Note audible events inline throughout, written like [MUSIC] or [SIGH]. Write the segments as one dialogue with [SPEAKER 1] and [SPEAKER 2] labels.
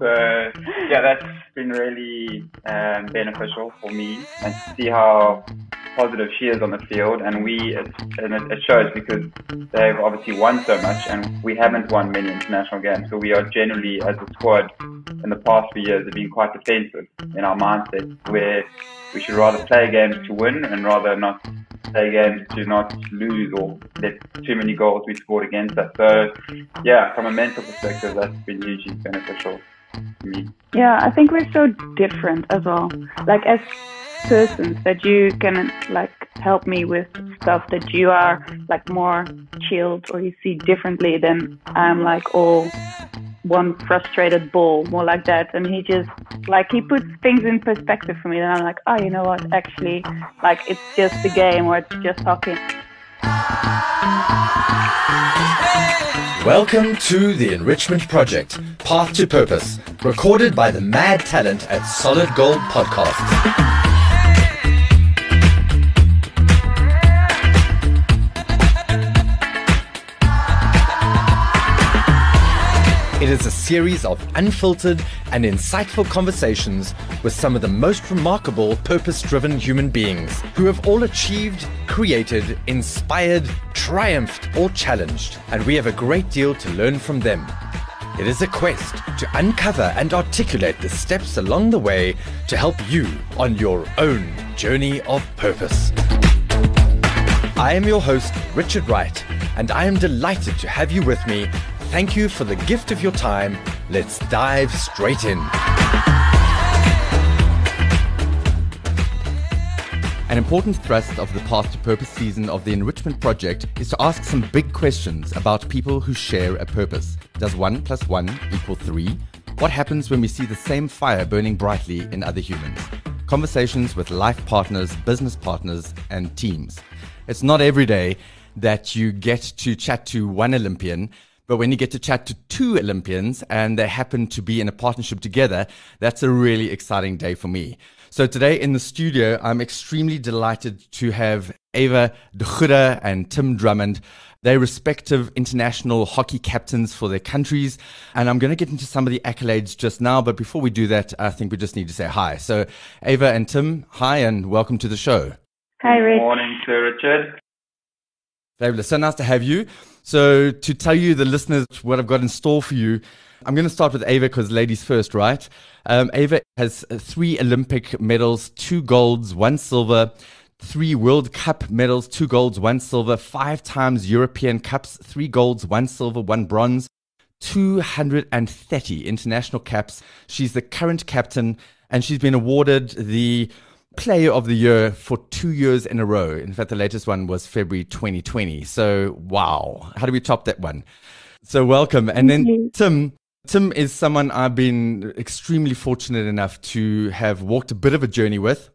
[SPEAKER 1] So yeah, that's been really um, beneficial for me. And to see how positive she is on the field, and we and it, it shows because they've obviously won so much, and we haven't won many international games. So we are generally, as a squad, in the past few years, have been quite defensive in our mindset, where we should rather play games to win and rather not play games to not lose or let too many goals be scored against us. So yeah, from a mental perspective, that's been hugely beneficial.
[SPEAKER 2] Yeah, I think we're so different as well. Like as persons that you can like help me with stuff that you are like more chilled or you see differently than I'm like all one frustrated bull, more like that. And he just like he puts things in perspective for me. And I'm like, oh, you know what? Actually, like it's just a game or it's just talking.
[SPEAKER 3] Welcome to the Enrichment Project, Path to Purpose, recorded by the mad talent at Solid Gold Podcast. It is a series of unfiltered and insightful conversations with some of the most remarkable purpose driven human beings who have all achieved, created, inspired, triumphed, or challenged. And we have a great deal to learn from them. It is a quest to uncover and articulate the steps along the way to help you on your own journey of purpose. I am your host, Richard Wright, and I am delighted to have you with me Thank you for the gift of your time. Let's dive straight in. An important thrust of the Path to Purpose season of the Enrichment Project is to ask some big questions about people who share a purpose. Does one plus one equal three? What happens when we see the same fire burning brightly in other humans? Conversations with life partners, business partners, and teams. It's not every day that you get to chat to one Olympian but when you get to chat to two Olympians and they happen to be in a partnership together, that's a really exciting day for me. So today in the studio, I'm extremely delighted to have Eva de Goede and Tim Drummond. They're respective international hockey captains for their countries. And I'm going to get into some of the accolades just now. But before we do that, I think we just need to say hi. So Eva and Tim, hi and welcome to the show.
[SPEAKER 2] Hi, Rich.
[SPEAKER 1] Good morning, Sir Richard.
[SPEAKER 3] Fabulous. So nice to have you. So, to tell you, the listeners, what I've got in store for you, I'm going to start with Eva because ladies first, right? Um, Eva has three Olympic medals, two golds, one silver, three World Cup medals, two golds, one silver, five times European Cups, three golds, one silver, one bronze, 230 international caps. She's the current captain and she's been awarded the player of the year for two years in a row. In fact, the latest one was February 2020. So, wow. How do we top that one? So, welcome. And then, Tim, Tim is someone I've been extremely fortunate enough to have walked a bit of a journey with.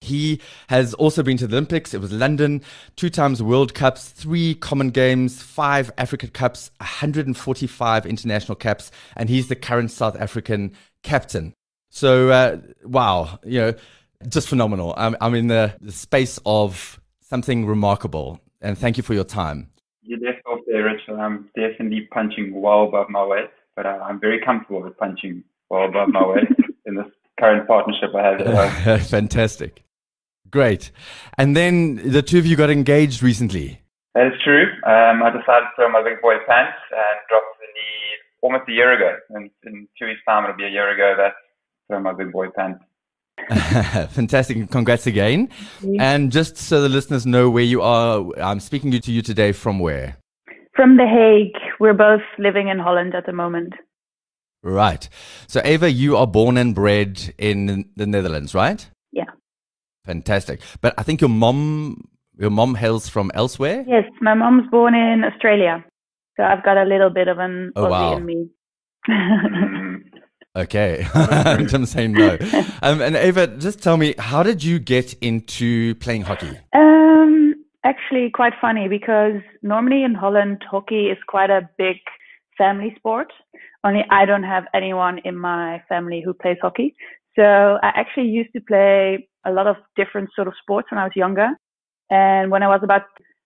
[SPEAKER 3] He has also been to the Olympics. It was London, two times World Cups, three Common Games, five Africa Cups, 145 international caps, and he's the current South African captain. So, uh, wow, you know, just phenomenal. I'm, I'm in the, the space of something remarkable. And thank you for your time.
[SPEAKER 1] You left off there, Richard. I'm definitely punching well above my weight, but uh, I'm very comfortable with punching well above my weight [LAUGHS] in this current partnership I
[SPEAKER 3] have. [LAUGHS] Fantastic. Great. And then the two of you got engaged recently.
[SPEAKER 1] That is true. Um, I decided to throw my big boy pants and drop the knee almost a year ago. And in two weeks' time, it'll be a year ago that throw my big boy pants. [LAUGHS]
[SPEAKER 3] Fantastic. Congrats again. And just so the listeners know where you are, I'm speaking to you today from where?
[SPEAKER 2] From The Hague. We're both living in Holland at the moment.
[SPEAKER 3] Right. So, Eva, you are born and bred in the Netherlands, right?
[SPEAKER 2] Yeah.
[SPEAKER 3] Fantastic. But I think your mom, your mom hails from elsewhere?
[SPEAKER 2] Yes, my mom's born in Australia. So I've got a little bit of an
[SPEAKER 3] oh,
[SPEAKER 2] Aussie
[SPEAKER 3] wow.
[SPEAKER 2] in me. Mm.
[SPEAKER 3] Okay, [LAUGHS] I'm saying no. Um, and Eva, just tell me, how did you get into playing hockey?
[SPEAKER 2] Um, actually, quite funny because normally in Holland, hockey is quite a big family sport. Only I don't have anyone in my family who plays hockey. So I actually used to play a lot of different sort of sports when I was younger. And when I was about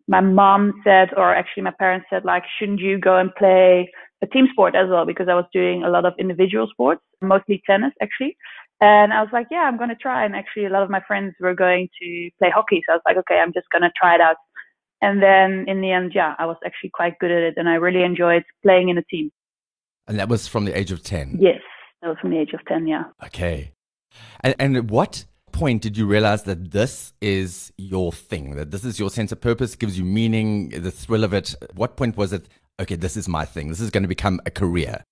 [SPEAKER 2] my mom said, or actually my parents said, like, shouldn't you go and play a team sport as well? Because I was doing a lot of individual sports, mostly tennis actually. And I was like, yeah, I'm going to try. And actually, a lot of my friends were going to play hockey. So I was like, okay, I'm just going to try it out. And then in the end, yeah, I was actually quite good at it. And I really enjoyed playing in a team.
[SPEAKER 3] And that was from the age of 10?
[SPEAKER 2] Yes, that was from the age of 10, yeah.
[SPEAKER 3] Okay. And, and what point did you realize that this is your thing, that this is your sense of purpose, gives you meaning, the thrill of it? What point was it, okay, this is my thing, this is going to become a career?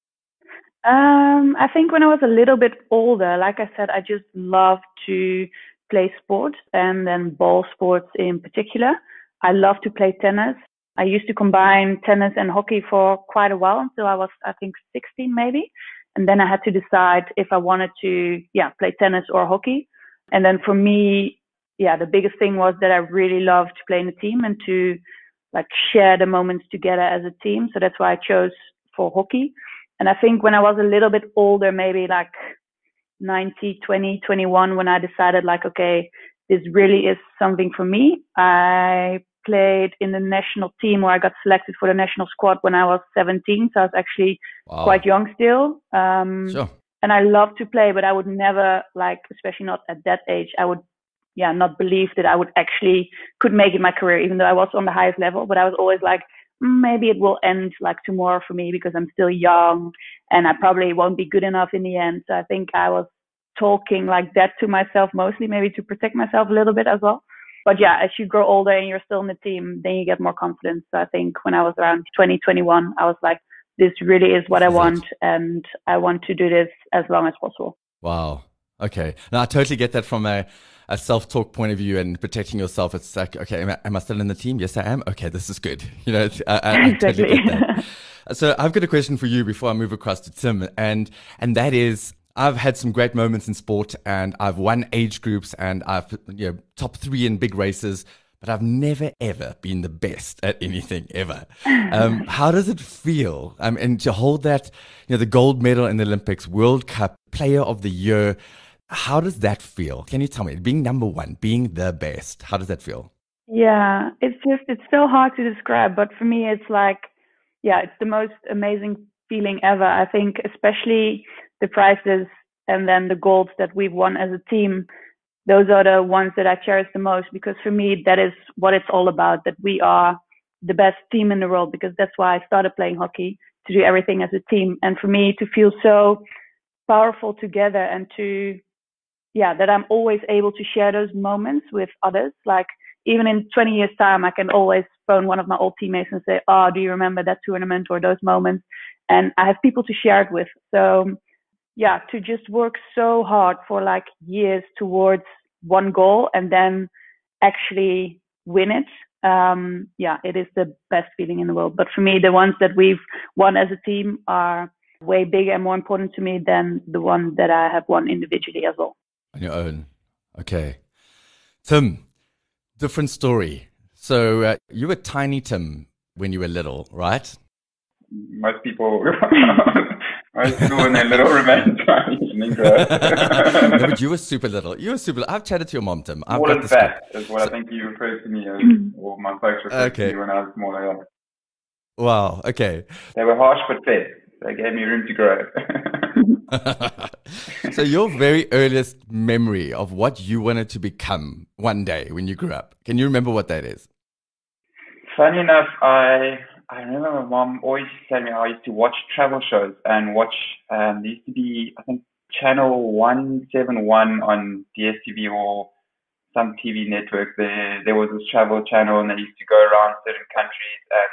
[SPEAKER 2] Um, I think when I was a little bit older, like I said, I just loved to play sports and then ball sports in particular. I love to play tennis. I used to combine tennis and hockey for quite a while until I was, I think, 16 maybe. And then I had to decide if I wanted to, yeah, play tennis or hockey. And then for me, yeah, the biggest thing was that I really loved playing a team and to like share the moments together as a team. So that's why I chose for hockey. And I think when I was a little bit older, maybe like 90, 20, 21, when I decided like, okay, this really is something for me. I played in the national team where I got selected for the national squad when I was 17. So I was actually wow. quite young still. Um, sure. And I love to play, but I would never like, especially not at that age, I would, yeah, not believe that I would actually could make it my career, even though I was on the highest level. But I was always like, mm, maybe it will end like tomorrow for me because I'm still young and I probably won't be good enough in the end. So I think I was talking like that to myself mostly, maybe to protect myself a little bit as well. But yeah, as you grow older and you're still in the team, then you get more confidence. So I think when I was around 2021, I was like, this really is what I want and I want to do this as long as possible.
[SPEAKER 3] Wow. Okay. Now I totally get that from a, a self talk point of view and protecting yourself. It's like, okay, am I, am I, still in the team? Yes, I am. Okay, this is good. [LAUGHS] You know, I, I, exactly. Totally [LAUGHS] so I've got a question for you before I move across to Tim, and and that is, I've had some great moments in sport and I've won age groups and I've, you know, top three in big races, but I've never ever been the best at anything ever. Um, [LAUGHS] how does it feel? Um, and to hold that, you know, the gold medal in the Olympics, World Cup, player of the year, how does that feel? Can you tell me, being number one, being the best, how does that feel?
[SPEAKER 2] Yeah, it's just, it's so hard to describe, but for me, it's like, yeah, it's the most amazing feeling ever. I think, especially the prizes and then the golds that we've won as a team, those are the ones that I cherish the most because for me, that is what it's all about, that we are the best team in the world because that's why I started playing hockey to do everything as a team. And for me to feel so powerful together and to, yeah, that I'm always able to share those moments with others. Like even in 20 years time, I can always phone one of my old teammates and say, Oh, do you remember that tournament or those moments? And I have people to share it with. So yeah, to just work so hard for like years towards one goal and then actually win it. Um, yeah, it is the best feeling in the world. But for me, the ones that we've won as a team are way bigger and more important to me than the one that I have won individually as well.
[SPEAKER 3] On your own. Okay. Tim, different story. So uh, you were tiny Tim when you were little, right?
[SPEAKER 1] Most people [LAUGHS] Most people when they're little remain [LAUGHS] tiny [LAUGHS] no,
[SPEAKER 3] but you were super little. You were super little. I've chatted to your mom, Tim.
[SPEAKER 1] I've got fat is what so, I think you referred to me as, or my folks referred okay. to me when I was smaller.
[SPEAKER 3] Wow, okay.
[SPEAKER 1] They were harsh but fair. They gave me room to grow. [LAUGHS]
[SPEAKER 3] so your very earliest memory of what you wanted to become one day when you grew up, can you remember what that is?
[SPEAKER 1] Funny enough, I I remember my mom always telling me I used to watch travel shows and watch. Um, there used to be I think channel one seven one on DSTV or some TV network. There there was this travel channel and they used to go around certain countries and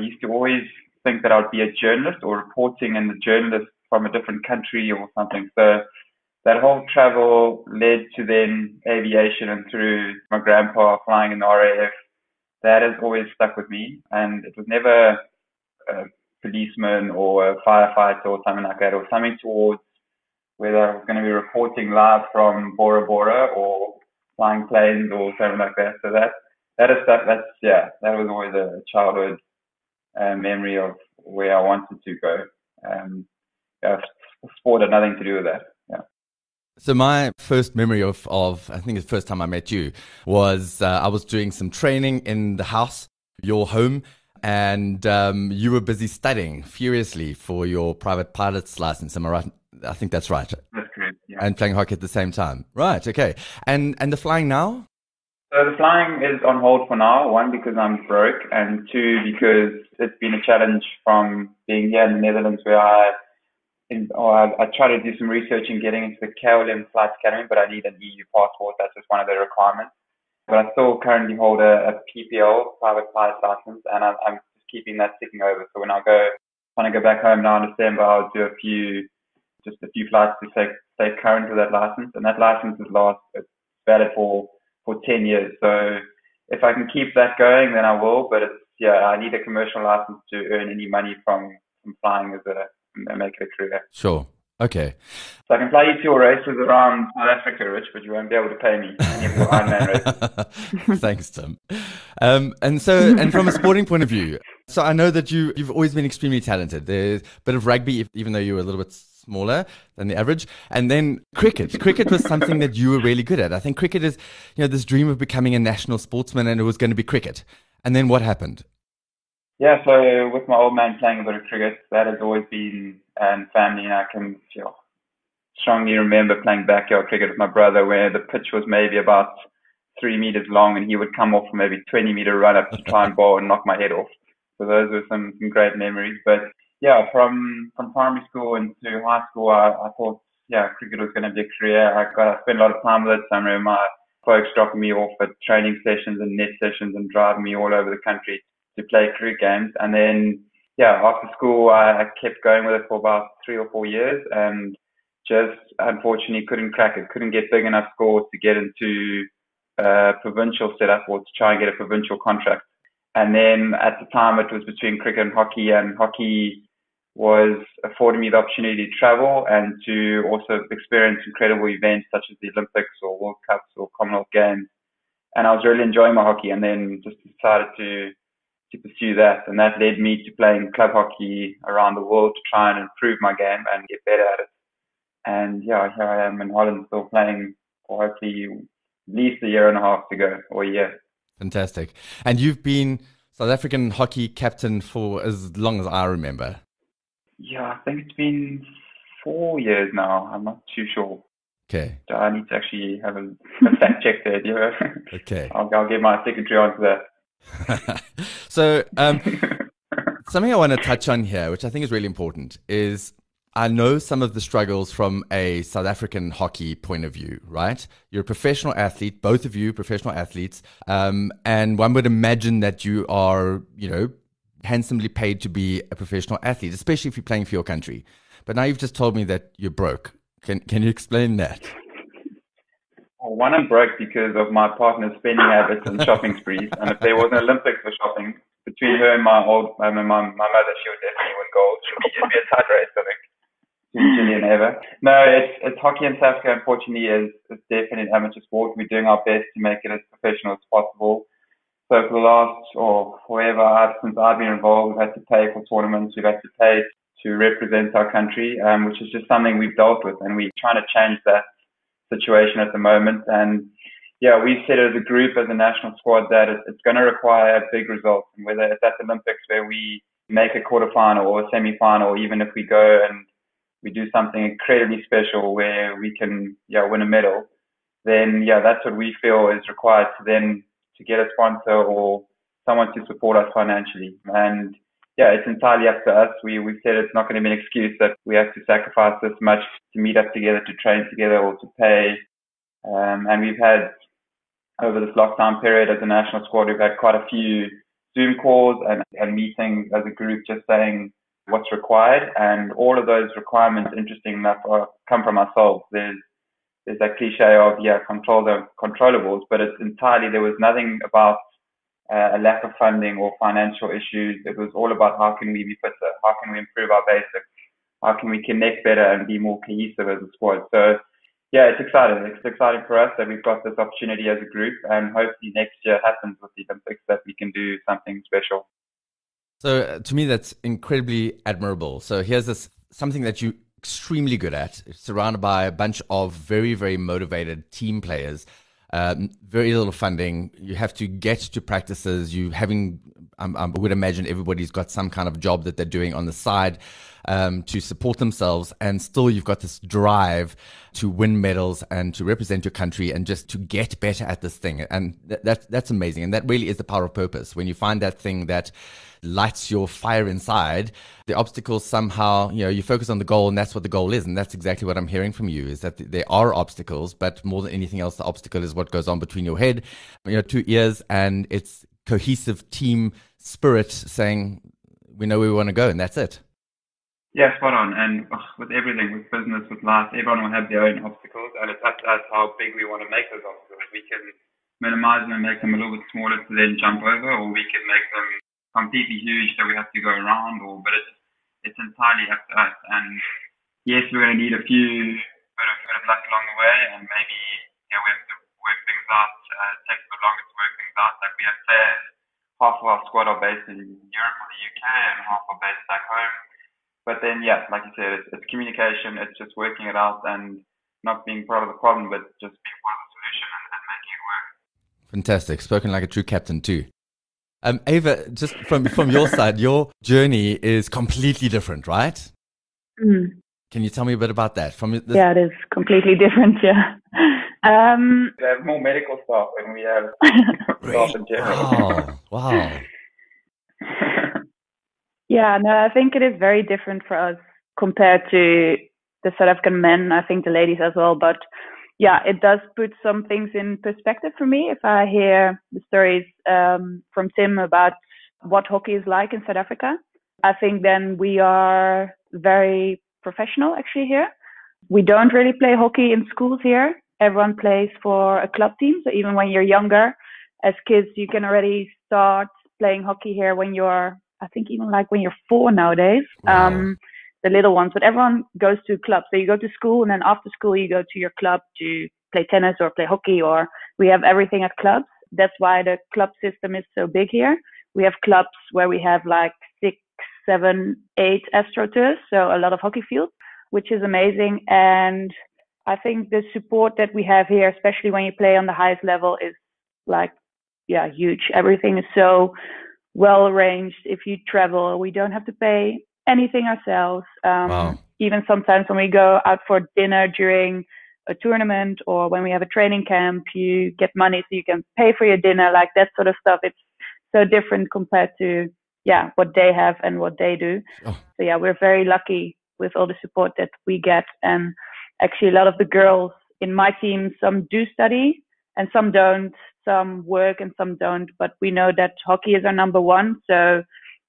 [SPEAKER 1] I used to always think that I'd be a journalist or reporting and a journalist from a different country or something. So that whole travel led to then aviation and through my grandpa flying in the RAF that has always stuck with me. And it was never a policeman or a firefighter or something like that, or something towards whether I was going to be reporting live from Bora Bora or flying planes or something like that. So that that is stuff. That's yeah, that was always a childhood uh, memory of where I wanted to go. Um, yeah, sport had nothing to do with that. Yeah.
[SPEAKER 3] So my first memory of, of I think the first time I met you was uh, I was doing some training in the house, your home, and um, you were busy studying furiously for your private pilot's license. Am I right? I think that's right.
[SPEAKER 1] That's correct. Yeah.
[SPEAKER 3] And playing hockey at the same time. Right. Okay. And and the flying now?
[SPEAKER 1] So the flying is on hold for now. One because I'm broke, and two because it's been a challenge from being here in the Netherlands, where I in, I, I try to do some research in getting into the KLM Flight Academy, but I need an EU passport. That's just one of the requirements. But I still currently hold a, a PPL, private pilot license, and I'm, I'm just keeping that ticking over. So when I go, when I go back home now in December, I'll do a few, just a few flights to stay, stay current with that license. And that license is last, it's valid for, for 10 years. So if I can keep that going, then I will. But it's, yeah, I need a commercial license to earn any money from, from flying as a, and make it a career.
[SPEAKER 3] Sure. Okay.
[SPEAKER 1] So I can fly you to your races around South Africa, Rich, but you won't be able to pay me any of your [LAUGHS] Ironman races.
[SPEAKER 3] Thanks, Tim. Um, and so, and from a sporting point of view, so I know that you you've always been extremely talented. There's a bit of rugby, even though you were a little bit smaller than the average, and then cricket. cricket was something that you were really good at. I think cricket is, you know, this dream of becoming a national sportsman, and it was going to be cricket. And then what happened?
[SPEAKER 1] Yeah, so with my old man playing a bit of cricket, that has always been and family, and I can you know, strongly remember playing backyard cricket with my brother, where the pitch was maybe about three meters long, and he would come off maybe 20 meter run up to try and [LAUGHS] bowl and knock my head off. So those were some, some great memories. But yeah, from from primary school into high school, I, I thought yeah, cricket was going to be a career. I got I spent a lot of time with it. So I remember my folks dropping me off at training sessions and net sessions and driving me all over the country to play cricket games. And then, yeah, after school, I, I kept going with it for about three or four years and just unfortunately couldn't crack it, couldn't get big enough scores to get into a provincial setup or to try and get a provincial contract. And then at the time it was between cricket and hockey and hockey was affording me the opportunity to travel and to also experience incredible events such as the Olympics or World Cups or Commonwealth Games. And I was really enjoying my hockey and then just decided to to pursue that. And that led me to playing club hockey around the world to try and improve my game and get better at it. And yeah, here I am in Holland still playing for hopefully at least a year and a half to go or a year.
[SPEAKER 3] Fantastic. And you've been South African hockey captain for as long as I remember.
[SPEAKER 1] Yeah, I think it's been four years now. I'm not too sure.
[SPEAKER 3] Okay.
[SPEAKER 1] I need to actually have a, a fact check there. Know? [LAUGHS]
[SPEAKER 3] Okay.
[SPEAKER 1] I'll, I'll get my secretary onto that. [LAUGHS]
[SPEAKER 3] so, um, [LAUGHS] something I want to touch on here, which I think is really important, is I know some of the struggles from a South African hockey point of view, right? You're a professional athlete, both of you professional athletes, um, and one would imagine that you are, you know, handsomely paid to be a professional athlete, especially if you're playing for your country. But now you've just told me that you're broke. Can can you explain that?
[SPEAKER 1] Well, one, I'm broke because of my partner's spending habits and shopping sprees. And if there was an Olympics for shopping between her and my old, mean, my, my mother, she would definitely win gold. It'd be a tight race, I think, Gillian and No, it's, it's hockey in South Africa, unfortunately, is, is definitely amateur sport. We're doing our best to make it as professional as possible. So for the last, or forever, since I've been involved, we've had to pay for tournaments. We've had to pay to represent our country, um, which is just something we've dealt with, and we're trying to change that situation at the moment. And yeah, we've said as a group, as a national squad, that it's going to require a big results. And whether it's at the Olympics where we make a quarterfinal or a semi-final, even if we go and we do something incredibly special where we can yeah win a medal, then yeah, that's what we feel is required to then to get a sponsor or someone to support us financially. And yeah, it's entirely up to us. We we said it's not going to be an excuse that we have to sacrifice this much to meet up together, to train together, or to pay. Um, and we've had over this lockdown period as a national squad, we've had quite a few Zoom calls and, and meetings as a group, just saying what's required. And all of those requirements, interesting enough, are, come from ourselves. There's there's that cliche of yeah, control the controllables, but it's entirely there was nothing about uh, a lack of funding or financial issues. It was all about how can we be fitter, how can we improve our basics, how can we connect better and be more cohesive as a squad. So yeah, it's exciting. It's exciting for us that we've got this opportunity as a group, and hopefully next year happens with the Olympics that we can do something special.
[SPEAKER 3] So uh, to me, that's incredibly admirable. So here's this something that you extremely good at, It's surrounded by a bunch of very, very motivated team players. Um, very little funding. You have to get to practices. You having, I would imagine everybody's got some kind of job that they're doing on the side um, to support themselves, and still you've got this drive to win medals and to represent your country and just to get better at this thing. And th- that, that's amazing. And that really is the power of purpose. When you find that thing that lights your fire inside, the obstacles somehow, you know, you focus on the goal and that's what the goal is. And that's exactly what I'm hearing from you is that there are obstacles, but more than anything else, the obstacle is what goes on between your head, you know, two ears and it's cohesive team spirit saying, we know where we want to go and that's it.
[SPEAKER 1] Yeah, spot on. And with everything, with business, with life, everyone will have their own obstacles, and it's up to us how big we want to make those obstacles. We can minimize them and make them a little bit smaller to then jump over, or we can make them completely huge so we have to go around, or but it's it's entirely up to us. And yes, we're going to need a few bit of, bit of luck along the way, and maybe yeah, we have to work things out. Uh, it takes a bit longer to work things out. Like we have players, half of our squad are based in Europe or the UK, and half are based back home. But then, yeah, like you said, it's, it's communication. It's just working it out and not being part of the problem, but just being part of the solution and, and making it work.
[SPEAKER 3] Fantastic. Spoken like a true captain too. Um, Eva, just from from your [LAUGHS] side, your journey is completely different, right?
[SPEAKER 2] Mm.
[SPEAKER 3] Can you tell me a bit about that? From
[SPEAKER 2] this- yeah, it is completely [LAUGHS] different. Yeah. Um,
[SPEAKER 1] we have more medical staff than we have [LAUGHS] staff in
[SPEAKER 3] general. Wow! wow.
[SPEAKER 2] Yeah, no, I think it is very different for us compared to the South African men. I think the ladies as well, but yeah, it does put some things in perspective for me if I hear the stories um, from Tim about what hockey is like in South Africa. I think then we are very professional actually here. We don't really play hockey in schools here. Everyone plays for a club team. So even when you're younger, as kids, you can already start playing hockey here when you're, I think even like when you're four nowadays. Wow. Um, the little ones, but everyone goes to clubs. So you go to school and then after school you go to your club to play tennis or play hockey or we have everything at clubs. That's why the club system is so big here. We have clubs where we have like six, seven, eight astroturfs, so a lot of hockey fields, which is amazing. And I think the support that we have here, especially when you play on the highest level, is like, yeah, huge. Everything is so well arranged. If you travel, we don't have to pay anything ourselves. Um, wow. Even sometimes when we go out for dinner during a tournament or when we have a training camp, you get money so you can pay for your dinner, like that sort of stuff. It's so different compared to, yeah, what they have and what they do. Oh. So yeah, we're very lucky with all the support that we get. And actually a lot of the girls in my team, some do study and some don't, some work and some don't, but we know that hockey is our number one. So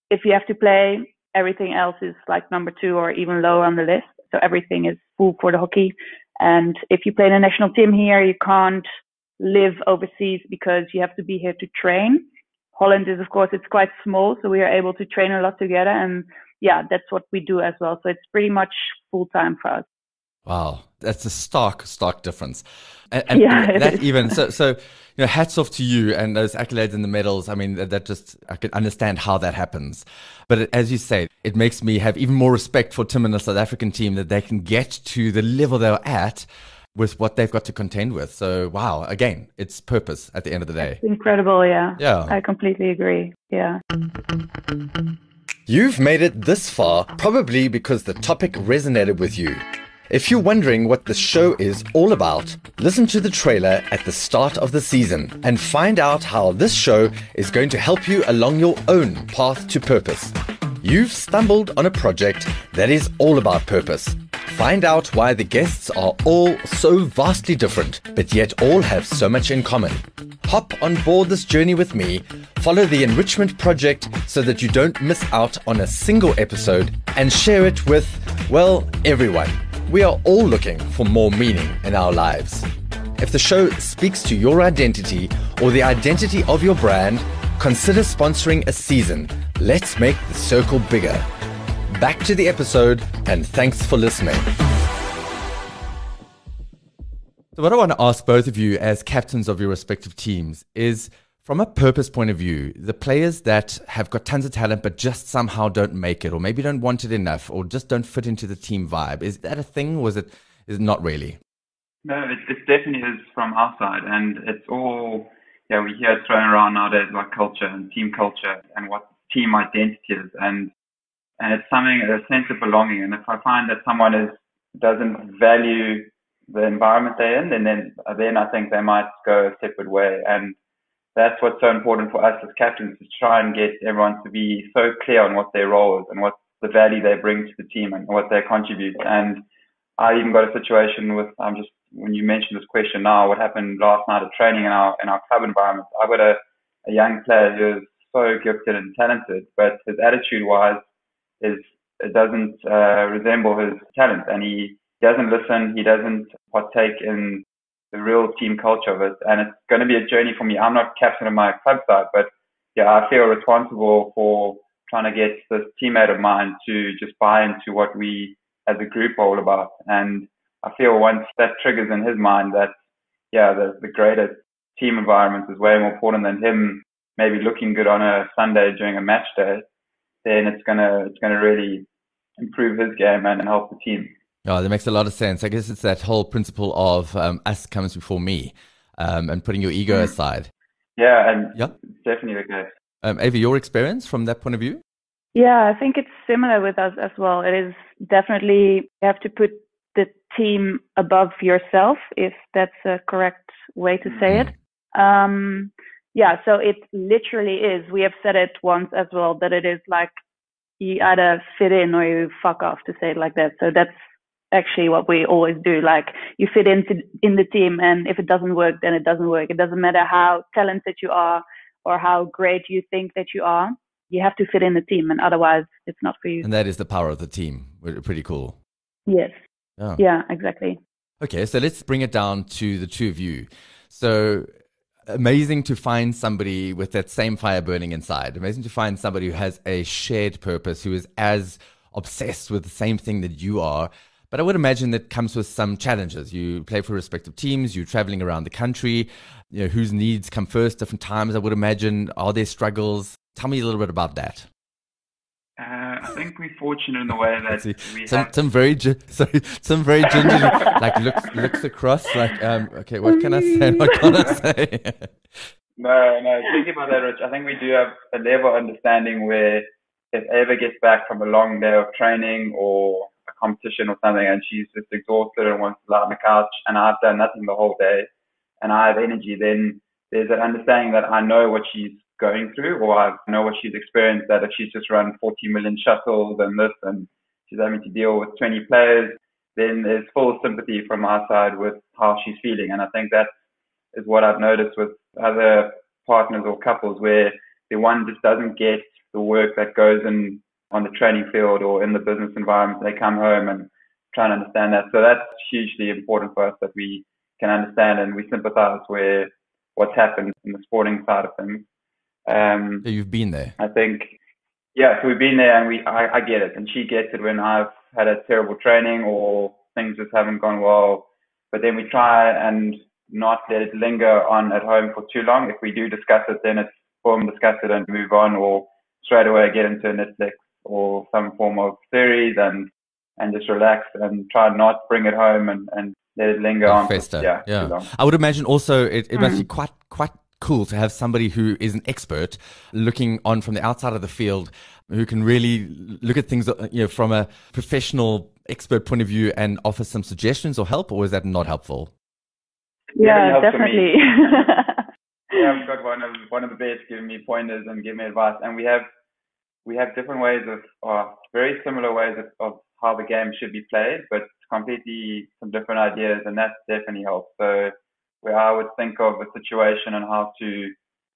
[SPEAKER 2] if you have to play everything else is like number two or even lower on the list. So everything is full for the hockey. And if you play in a national team here, you can't live overseas because you have to be here to train. Holland is, of course, it's quite small, so we are able to train a lot together. And yeah, that's what we do as well. So it's pretty much full time for us.
[SPEAKER 3] Wow, that's a stark, stark difference. And, and
[SPEAKER 2] yeah,
[SPEAKER 3] that even so, so [LAUGHS] you know, hats off to you and those accolades and the medals. I mean, that, that, just I can understand how that happens. But it, as you say, it makes me have even more respect for Tim and the South African team that they can get to the level they're at with what they've got to contend with. So, wow, again, it's purpose at the end of the day.
[SPEAKER 2] It's incredible, yeah.
[SPEAKER 3] Yeah.
[SPEAKER 2] I completely agree. Yeah.
[SPEAKER 3] You've made it this far probably because the topic resonated with you. If you're wondering what the show is all about, listen to the trailer at the start of the season and find out how this show is going to help you along your own path to purpose. You've stumbled on a project that is all about purpose. Find out why the guests are all so vastly different, but yet all have so much in common. Hop on board this journey with me, follow the Enrichment Project so that you don't miss out on a single episode, and share it with, well, everyone. We are all looking for more meaning in our lives. If the show speaks to your identity or the identity of your brand, consider sponsoring a season. Let's make the circle bigger. Back to the episode, and thanks for listening. So, what I want to ask both of you as captains of your respective teams is From a purpose point of view, the players that have got tons of talent but just somehow don't make it, or maybe don't want it enough, or just don't fit into the team vibe, is that a thing, or is it is it not really?
[SPEAKER 1] No, it, it definitely is from our side, and it's all yeah we hear it thrown around nowadays like culture and team culture and what team identity is, and and it's something a sense of belonging. And if I find that someone is doesn't value the environment they're in, then then then I think they might go a separate way and that's what's so important for us as captains to try and get everyone to be so clear on what their role is and what the value they bring to the team and what they contribute. And I even got a situation with I'm just when you mentioned this question now, what happened last night at training in our in our club environment. I got a, a young player who is so gifted and talented, but his attitude wise is it doesn't uh, resemble his talent, and he doesn't listen. He doesn't partake in the real team culture of it. And it's going to be a journey for me. I'm not captain of my club side, but yeah, I feel responsible for trying to get this teammate of mine to just buy into what we as a group are all about. And I feel once that triggers in his mind that, yeah, the, the greater team environment is way more important than him maybe looking good on a Sunday during a match day, then it's gonna it's gonna really improve his game and help the team.
[SPEAKER 3] Oh, that makes a lot of sense. I guess it's that whole principle of um, us comes before me um, and putting your ego mm. aside.
[SPEAKER 1] Yeah, and yeah. definitely the case.
[SPEAKER 3] Um, Eva, your experience from that point of view?
[SPEAKER 2] Yeah, I think it's similar with us as well. It is definitely, you have to put the team above yourself, if that's a correct way to say mm. it. Um, yeah, so it literally is. We have said it once as well that it is like you either fit in or you fuck off to say it like that. So that's actually what we always do. Like you fit into in the team, and if it doesn't work, then it doesn't work. It doesn't matter how talented you are or how great you think that you are. You have to fit in the team, and otherwise, it's not for you.
[SPEAKER 3] And that is the power of the team. Pretty cool.
[SPEAKER 2] Yes. Oh. Yeah, exactly.
[SPEAKER 3] Okay, so let's bring it down to the two of you. So amazing to find somebody with that same fire burning inside. Amazing to find somebody who has a shared purpose, who is as obsessed with the same thing that you are. But I would imagine that comes with some challenges. You play for respective teams, you're traveling around the country, you know, whose needs come first, different times, I would imagine. Are there struggles? Tell me a little bit about that.
[SPEAKER 1] Uh, I think we're fortunate in the way that [LAUGHS] we
[SPEAKER 3] some,
[SPEAKER 1] have...
[SPEAKER 3] some very [LAUGHS] sorry some very ginger [LAUGHS] like looks looks across like um okay what can I say what can I say
[SPEAKER 1] no no thinking about that Rich I think we do have a level of understanding where if Eva gets back from a long day of training or competition or something and she's just exhausted and wants to lie on the couch and I've done nothing the whole day and I have energy, then there's an understanding that I know what she's going through or I know what she's experienced that if she's just run 40 million shuttles and this and she's having to deal with 20 players, then there's full sympathy from our side with how she's feeling. And I think that is what I've noticed with other partners or couples where the one just doesn't get the work that goes in on the training field or in the business environment. They come home and try and understand that. So that's hugely important for us that we can understand and we sympathize with what's happened in the sporting side of things. Um,
[SPEAKER 3] so you've been there.
[SPEAKER 1] I think, yeah. So we've been there, and we I, I get it, and she gets it when I've had a terrible training or things just haven't gone well. But then we try and not let it linger on at home for too long. If we do discuss it, then it's boom, discuss it and move on, or straight away get into a Netflix or some form of series and and just relax and try not to bring it home and, and let it linger on.
[SPEAKER 3] Fester. Yeah, yeah. I would imagine also it, it mm. must be mm. quite quite cool to have somebody who is an expert looking on from the outside of the field who can really look at things you know from a professional expert point of view and offer some suggestions or help or is that not helpful
[SPEAKER 2] yeah definitely
[SPEAKER 1] yeah [LAUGHS] i've got one of one of the best giving me pointers and giving me advice and we have we have different ways of, or very similar ways of, of how the game should be played, but completely some different ideas, and that definitely helps. So where I would think of a situation and how to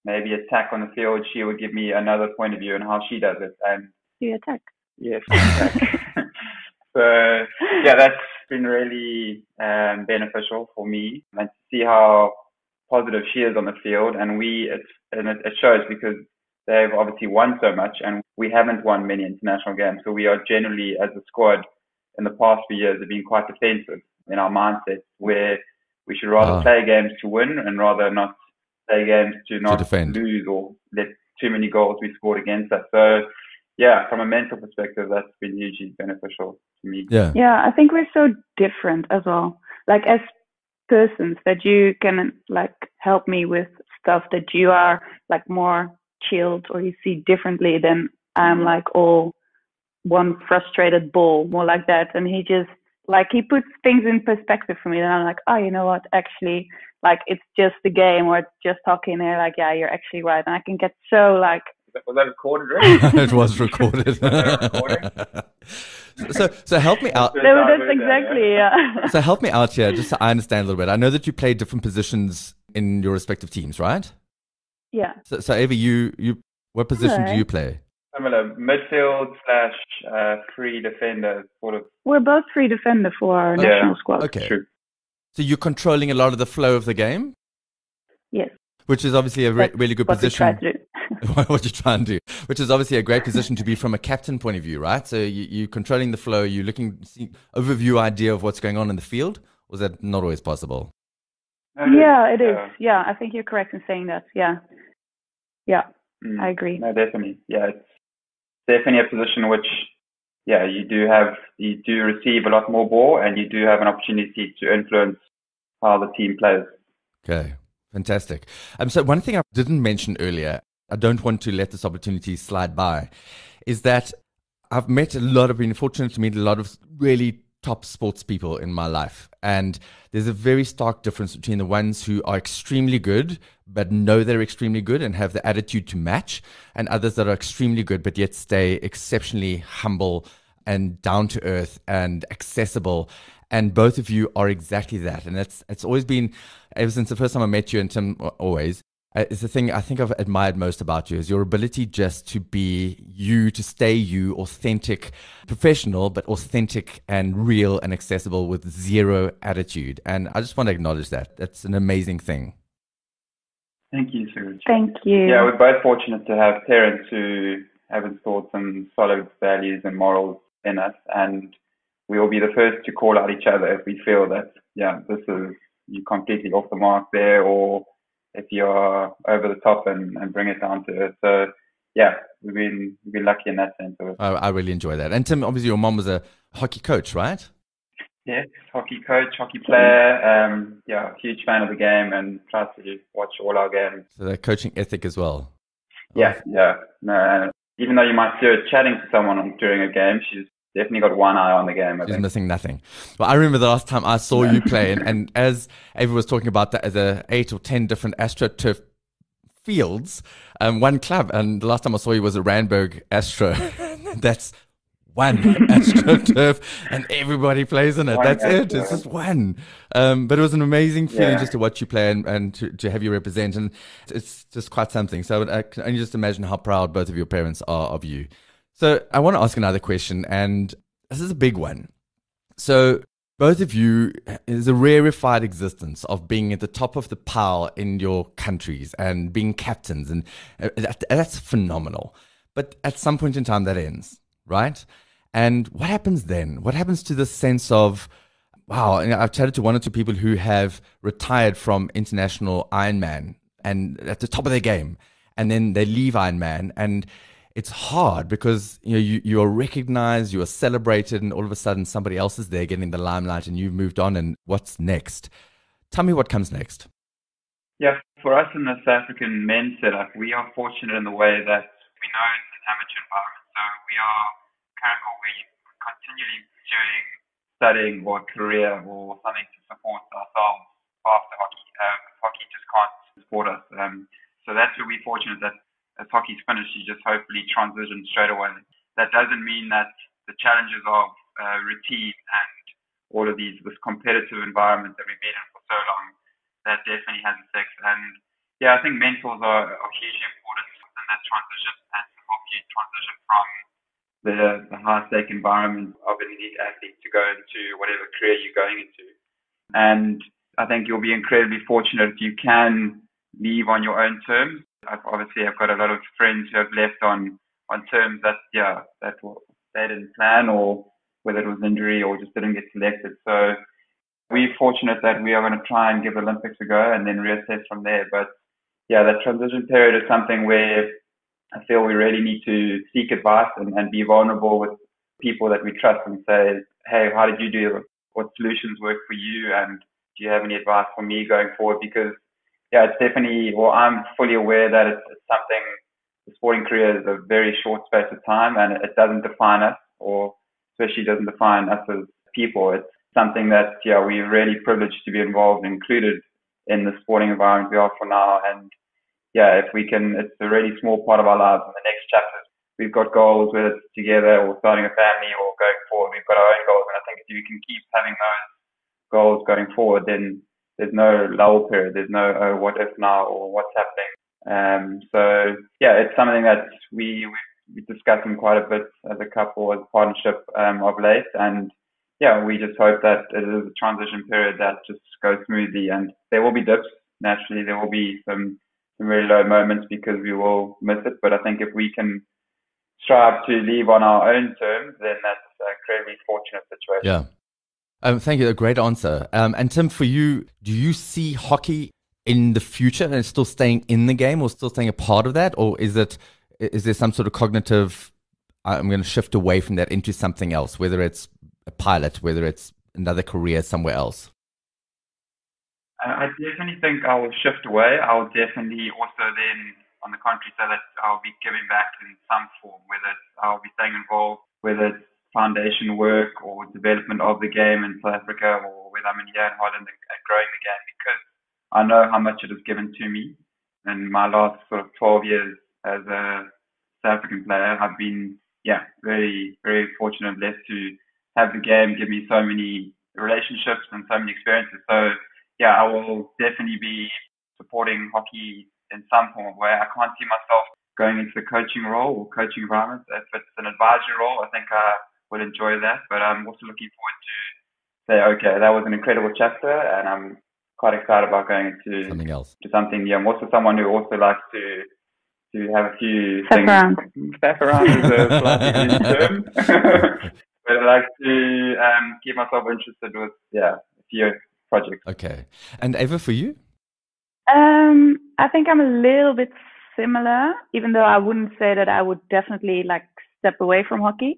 [SPEAKER 1] maybe attack on the field, she would give me another point of view and how she does it. And
[SPEAKER 2] you attack.
[SPEAKER 1] Yes, attack. [LAUGHS] so yeah, that's been really um, beneficial for me and to see how positive she is on the field. And we, it's, and it, it shows because they've obviously won so much and we haven't won many international games. So we are generally, as a squad, in the past few years, have been quite defensive in our mindset where we should rather oh. play games to win and rather not play games to not
[SPEAKER 3] defend.
[SPEAKER 1] lose or let too many goals be scored against us. So yeah, from a mental perspective, that's been hugely beneficial to me.
[SPEAKER 3] Yeah.
[SPEAKER 2] Yeah, I think we're so different as well. Like as persons that you can like help me with stuff that you are like more chilled or you see differently than I'm like all one frustrated ball, more like that. And he just like he puts things in perspective for me. And I'm like, oh, you know what? Actually, like it's just a game or it's just talking. And they're like, yeah, you're actually right. And I can get so like
[SPEAKER 1] Was that recorded, right? [LAUGHS]
[SPEAKER 3] it was recorded. [LAUGHS] so, so help me out.
[SPEAKER 2] No, that's
[SPEAKER 1] heard that,
[SPEAKER 2] exactly yeah.
[SPEAKER 3] So help me out here, just so I understand a little bit. I know that you play different positions in your respective teams, right?
[SPEAKER 2] Yeah.
[SPEAKER 3] So, so Eva, you, you, what position do you play?
[SPEAKER 1] Similar midfield slash uh, free defender, sort of.
[SPEAKER 2] We're both free defender for our
[SPEAKER 1] Yeah.
[SPEAKER 2] national squad.
[SPEAKER 3] Okay.
[SPEAKER 1] True.
[SPEAKER 3] So you're controlling a lot of the flow of the game,
[SPEAKER 2] Yes.
[SPEAKER 3] which is obviously a re- really good
[SPEAKER 2] what we try
[SPEAKER 3] position.
[SPEAKER 2] to do. [LAUGHS]
[SPEAKER 3] what you try and do, which is obviously a great position to be from a captain point of view, right? So you, you're controlling the flow, you're looking, see, overview idea of what's going on in the field. Or is that not always possible?
[SPEAKER 2] Yeah, it is.
[SPEAKER 1] uh,
[SPEAKER 2] Yeah, I think you're correct in saying that. Yeah. Yeah,
[SPEAKER 1] mm.
[SPEAKER 2] I agree.
[SPEAKER 1] No, definitely. Yeah, it's definitely a position which, yeah, you do have, you do receive a lot more ball and you do have an opportunity to influence how the team plays.
[SPEAKER 3] Okay, fantastic. Um, so one thing I didn't mention earlier, I don't want to let this opportunity slide by, is that I've met a lot of, been fortunate to meet a lot of really top sports people in my life. And there's a very stark difference between the ones who are extremely good, but know they're extremely good and have the attitude to match, and others that are extremely good, but yet stay exceptionally humble and down to earth and accessible. And both of you are exactly that. And it's, it's always been, ever since the first time I met you, and Tim always, Uh, it's the thing I think I've admired most about you is your ability just to be you, to stay you, authentic, professional, but authentic and real and accessible with zero attitude. And I just want to acknowledge that. That's an amazing thing.
[SPEAKER 1] Thank you, Sir Rich.
[SPEAKER 2] Thank you.
[SPEAKER 1] Yeah, we're both fortunate to have parents who have installed some solid values and morals in us, and we will be the first to call out each other if we feel that, yeah, this is you completely off the mark there, or if you're over the top and, and bring it down to earth. So, yeah, we've been we've been lucky in that sense.
[SPEAKER 3] I, I really enjoy that. And Tim, obviously, your mom was a hockey coach, right?
[SPEAKER 1] Yes, hockey coach, hockey player. Um, yeah, huge fan of the game and try to watch all our games.
[SPEAKER 3] So that coaching ethic as well.
[SPEAKER 1] Yeah, yeah. No, even though you might see her chatting to someone during a game, she's definitely got one eye on the game. I
[SPEAKER 3] She's
[SPEAKER 1] think.
[SPEAKER 3] missing nothing. Well, I remember the last time I saw you play, and, and as Eva was talking about that, the, the eight or ten different AstroTurf fields, um, one club, and the last time I saw you was at Randburg Astro. [LAUGHS] That's one [LAUGHS] AstroTurf, and everybody plays in it.
[SPEAKER 1] One
[SPEAKER 3] That's it. It's just one. Um, but it was an amazing feeling
[SPEAKER 1] Yeah.
[SPEAKER 3] just to watch you play and, and to, to have you represent, and it's just quite something. So I can only just imagine how proud both of your parents are of you. So I want to ask another question, and this is a big one. So both of you is a rarefied existence of being at the top of the pile in your countries and being captains, and uh, that, that's phenomenal. But at some point in time, that ends, right? And what happens then? What happens to the sense of wow? I've chatted to one or two people who have retired from international Ironman and at the top of their game, and then they leave Ironman and it's hard because you know you, you are recognized, you are celebrated, and all of a sudden somebody else is there getting the limelight, and you've moved on. And what's next? Tell me what comes next.
[SPEAKER 1] Yeah, for us in the South African men's setup, we are fortunate in the way that we know it's an amateur environment. So we are currently we continually pursuing studying or career or something to support ourselves after hockey. Uh, hockey just can't support us. Um, so that's where we're fortunate that as hockey's finished, you just hopefully transition straight away. That doesn't mean that the challenges of uh, routine and all of these this competitive environment that we've been in for so long that definitely has effects. And yeah, I think mentors are, are hugely important in that transition and you transition from the, the high stake environment of an elite athlete to go into whatever career you're going into. And I think you'll be incredibly fortunate if you can leave on your own terms. I've obviously I've got a lot of friends who have left on on terms that yeah that they didn't plan or whether it was injury or just didn't get selected. So we're fortunate that we are going to try and give Olympics a go and then reassess from there. But yeah, that transition period is something where I feel we really need to seek advice and, and be vulnerable with people that we trust and say, hey, how did you do? What solutions work for you? And do you have any advice for me going forward? Because, yeah, it's definitely, well, I'm fully aware that it's, it's something, the sporting career is a very short space of time and it doesn't define us or especially doesn't define us as people. It's something that, yeah, we're really privileged to be involved, included in the sporting environment we are for now. And yeah, if we can, it's a really small part of our lives. In the next chapters, we've got goals, whether it's together or starting a family or going forward, we've got our own goals. And I think if you can keep having those goals going forward, then there's no lull period. There's no, oh, what if now or what's happening. Um, so yeah, it's something that we, we we're discussing quite a bit as a couple, as a partnership um, of late. And yeah, we just hope that it is a transition period that just goes smoothly. And there will be dips. Naturally, there will be some some really low moments because we will miss it. But I think if we can strive to leave on our own terms, then that's a incredibly fortunate situation.
[SPEAKER 3] Yeah. Um, thank you. A great answer. Um, and Tim, for you, do you see hockey in the future and still staying in the game or still staying a part of that? Or is it is there some sort of cognitive i'm going to shift away from that into something else whether it's a pilot whether it's another career somewhere else
[SPEAKER 1] i definitely think i will shift away i'll definitely also then on the contrary say that i'll be giving back in some form whether it's i'll be staying involved whether it's foundation work or development of the game in south africa or whether i'm in here in holland and growing the game because i know how much it has given to me in my last sort of 12 years as a South African player. I've been, yeah, very, very fortunate and blessed to have the game give me so many relationships and so many experiences. So, yeah, I will definitely be supporting hockey in some form of way. I can't see myself going into the coaching role or coaching environment. If it's an advisory role, I think I would enjoy that. But I'm also looking forward to say, okay, that was an incredible chapter, and I'm quite excited about going into
[SPEAKER 3] something else.
[SPEAKER 1] To something, yeah. I'm also someone who also likes to to have a few
[SPEAKER 2] Step
[SPEAKER 1] things.
[SPEAKER 2] around.
[SPEAKER 1] Step around is a slightly term. but I like to um, keep myself interested with, yeah, a few projects.
[SPEAKER 3] Okay. And Eva, for you?
[SPEAKER 2] Um, I think I'm a little bit similar, even though I wouldn't say that I would definitely like step away from hockey.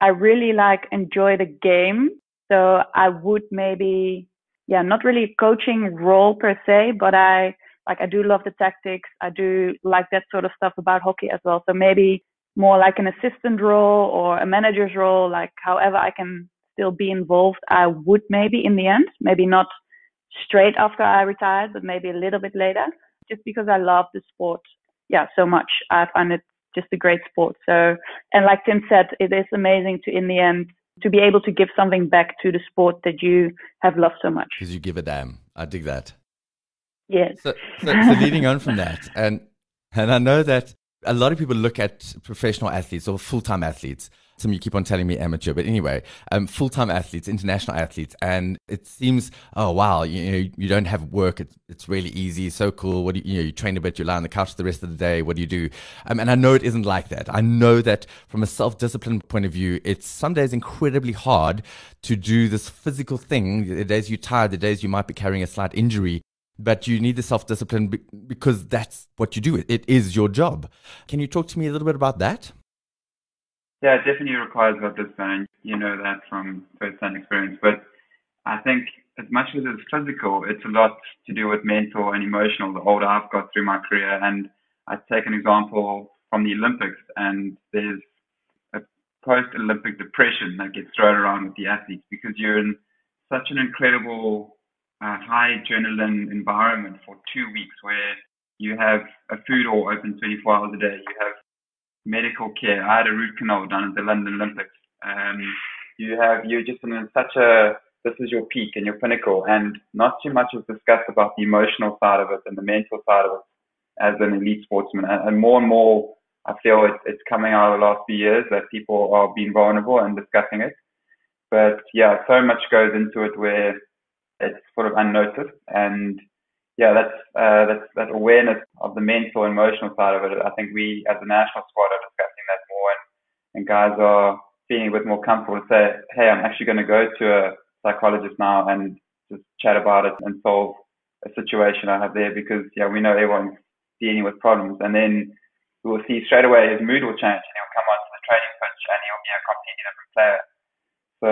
[SPEAKER 2] I really like enjoy the game. So I would maybe, yeah, not really a coaching role per se, but I like I do love the tactics. I do like that sort of stuff about hockey as well. So maybe more like an assistant role or a manager's role, like however I can still be involved, I would maybe in the end, maybe not straight after I retired, but maybe a little bit later, just because I love the sport. Yeah, so much. I find it just a great sport. So, and like Tim said, it is amazing to, in the end, to be able to give something back to the sport that you have loved so much.
[SPEAKER 3] Because you give a damn. I dig that.
[SPEAKER 2] Yes.
[SPEAKER 3] So, so, so leading on from that, and and I know that a lot of people look at professional athletes or full time athletes. Some you keep on telling me amateur, but anyway, um, full time athletes, international athletes, and it seems, oh wow, you know, you don't have work. It's, it's really easy, so cool. What do you, you know, you train a bit, you lie on the couch the rest of the day. What do you do? Um, and I know it isn't like that. I know that from a self discipline point of view, it's some days incredibly hard to do this physical thing. The days you're tired, the days you might be carrying a slight injury but you need the self discipline because that's what you do. It is your job. Can you talk to me a little bit about that?
[SPEAKER 1] Yeah, it definitely requires self discipline. You know that from first hand experience. But I think as much as it's physical, it's a lot to do with mental and emotional. The older I've got through my career, and I take an example from the Olympics, and there's a post Olympic depression that gets thrown around with the athletes because you're in such an incredible uh, high adrenaline environment for two weeks where you have a food hall open 24 hours a day. You have medical care. I had a root canal done at the London Olympics. Um, you have, you're just in such a, this is your peak and your pinnacle and not too much is discussed about the emotional side of it and the mental side of it as an elite sportsman. And, more and more, I feel it, it's coming out of the last few years that people are being vulnerable and discussing it. But yeah, so much goes into it where it's sort of unnoticed. And yeah, that's uh, that's that awareness of the mental and emotional side of it. I think we as a national squad are discussing that more, and, and guys are feeling a bit more comfortable to say, hey, I'm actually going to go to a psychologist now and just chat about it and solve a situation I have there because yeah, we know everyone's dealing with problems. And then we will see straight away his mood will change and he'll come onto the training pitch and he'll be a completely different player. So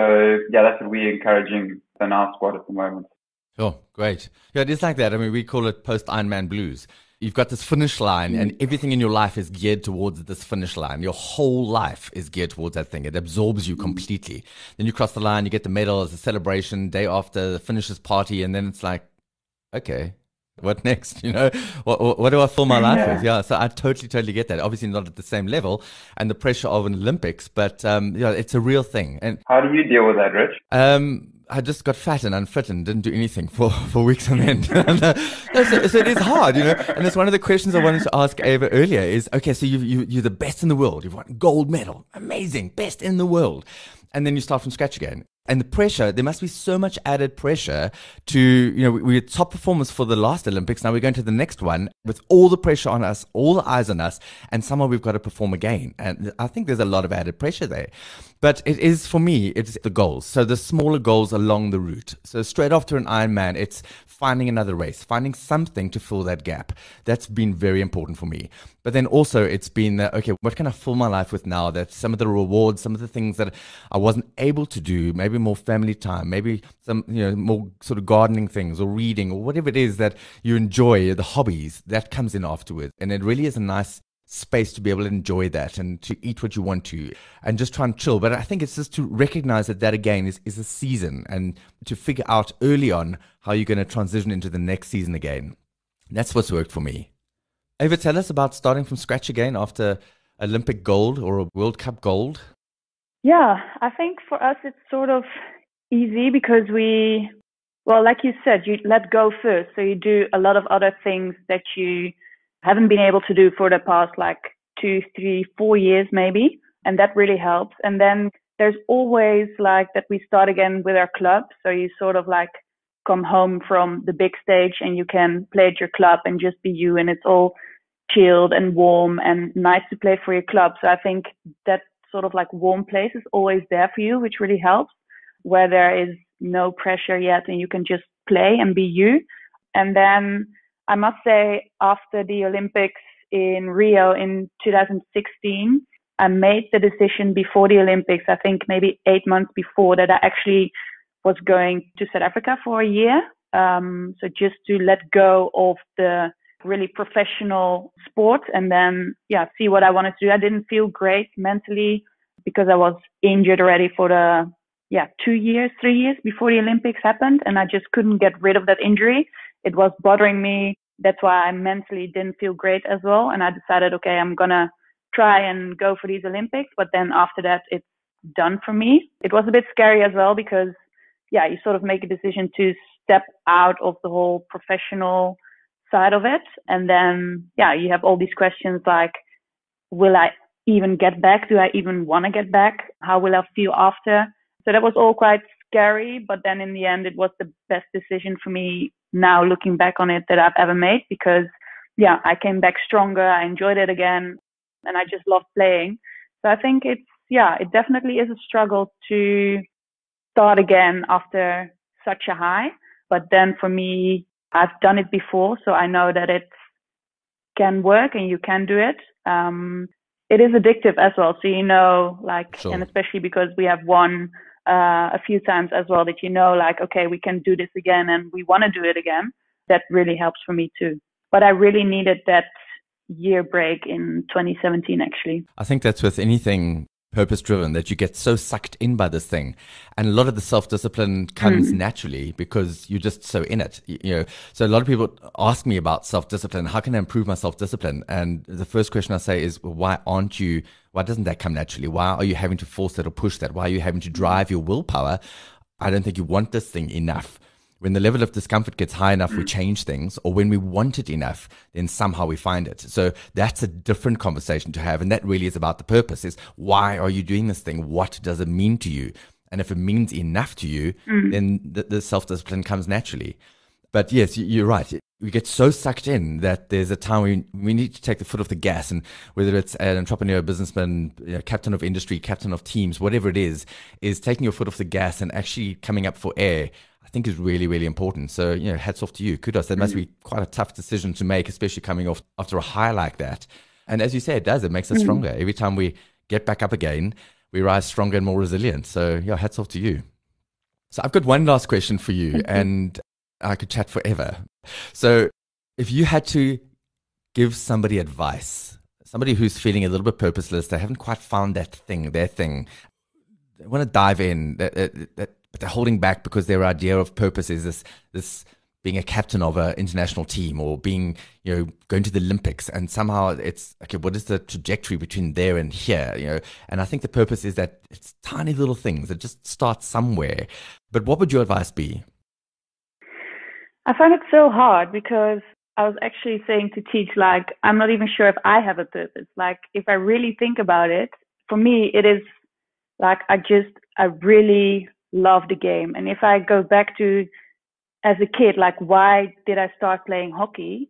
[SPEAKER 1] yeah, that's what we're encouraging in our squad at the moment.
[SPEAKER 3] Oh, great. Yeah, it is like that. I mean, we call it post Ironman blues. You've got this finish line, and everything in your life is geared towards this finish line. Your whole life is geared towards that thing. It absorbs you completely. Then you cross the line, you get the medal as a celebration, day after the finishes party, and then it's like, okay, what [LAUGHS] next? You know, what, what do I fill my life yeah. with? Yeah, so I totally, totally get that. Obviously, not at the same level and the pressure of an Olympics, but um, yeah, it's a real thing. And
[SPEAKER 1] how do you deal with that, Rich?
[SPEAKER 3] Um, I just got fat and unfit and didn't do anything for, [LAUGHS] for weeks on end. [LAUGHS] so, so, it is hard, you know. And it's one of the questions I wanted to ask Eva earlier is, okay, so you, you, you're the best in the world. You've won gold medal. Amazing. Best in the world. And then you start from scratch again and the pressure, there must be so much added pressure to, you know, we, we were top performers for the last Olympics. Now we're going to the next one with all the pressure on us, all the eyes on us, and somehow we've got to perform again. And I think there's a lot of added pressure there. But it is, for me, it's the goals. So the smaller goals along the route. So straight after an Ironman, it's finding another race, finding something to fill that gap. That's been very important for me. But then also it's been that, okay, what can I fill my life with now? That some of the rewards, some of the things that I wasn't able to do, maybe more family time, maybe some, you know, more sort of gardening things or reading or whatever it is that you enjoy, the hobbies, that comes in afterwards. And it really is a nice space to be able to enjoy that and to eat what you want to and just try and chill. But I think it's just to recognize that that again is, is a season and to figure out early on how you're going to transition into the next season again. That's what's worked for me. Eva, tell us about starting from scratch again after Olympic gold or a World Cup gold.
[SPEAKER 2] Yeah, I think for us it's sort of easy because we, well, like you said, you let go first. So you do a lot of other things that you haven't been able to do for the past like two, three, four years maybe. And that really helps. And then there's always like that we start again with our club. So you sort of like come home from the big stage and you can play at your club and just be you and it's all chilled and warm and nice to play for your club. So I think that sort of like warm place is always there for you, which really helps where there is no pressure yet and you can just play and be you. And then I must say after the Olympics in Rio in 2016, I made the decision before the Olympics, I think maybe eight months before that I actually was going to South Africa for a year. Um, so just to let go of the really professional sport and then, yeah, see what I wanted to do. I didn't feel great mentally because I was injured already for the, yeah, two years, three years before the Olympics happened. And I just couldn't get rid of that injury. It was bothering me. That's why I mentally didn't feel great as well. And I decided, okay, I'm going to try and go for these Olympics. But then after that, it's done for me. It was a bit scary as well because yeah, you sort of make a decision to step out of the whole professional side of it. And then, yeah, you have all these questions like, will I even get back? Do I even want to get back? How will I feel after? So that was all quite scary. But then in the end, it was the best decision for me now looking back on it that I've ever made because, yeah, I came back stronger. I enjoyed it again and I just loved playing. So I think it's, yeah, it definitely is a struggle to start again after such a high. But then for me, I've done it before, so I know that it can work and you can do it. Um, it is addictive as well. So you know, like, sure. and especially because we have won uh, a few times as well, that you know, like, okay, we can do this again and we want to do it again. That really helps for me too. But I really needed that year break in 2017, actually.
[SPEAKER 3] I think that's with anything purpose driven that you get so sucked in by this thing. And a lot of the self discipline comes mm. naturally because you're just so in it you know. So a lot of people ask me about self discipline how can i improve my self discipline and the first question i say is why aren't you why doesn't that come naturally? Why are you having to force that or push that? Why are you having to drive your willpower? I don't think you want this thing enough when the level of discomfort gets high enough, we mm. change things, or when we want it enough, then somehow we find it. So that's a different conversation to have. And that really is about the purpose is why are you doing this thing? What does it mean to you? And if it means enough to you, mm. then the, the self discipline comes naturally. But yes, you're right. We get so sucked in that there's a time we, we need to take the foot off the gas. And whether it's an entrepreneur, businessman, you know, captain of industry, captain of teams, whatever it is, is taking your foot off the gas and actually coming up for air. I think is really, really important. So, you know, hats off to you. Kudos. That must be quite a tough decision to make, especially coming off after a high like that. And as you say, it does. It makes us mm. stronger. Every time we get back up again, we rise stronger and more resilient. So, yeah, hats off to you. So, I've got one last question for you, and I could chat forever. So, if you had to give somebody advice, somebody who's feeling a little bit purposeless, they haven't quite found that thing, their thing, they want to dive in, that, that, that, but they're holding back because their idea of purpose is this, this being a captain of an international team or being, you know, going to the Olympics. And somehow it's okay, what is the trajectory between there and here? You know, and I think the purpose is that it's tiny little things that just start somewhere. But what would your advice be?
[SPEAKER 2] I find it so hard because I was actually saying to teach, like, I'm not even sure if I have a purpose. Like, if I really think about it, for me, it is like I just, I really love the game. And if I go back to as a kid, like, why did I start playing hockey?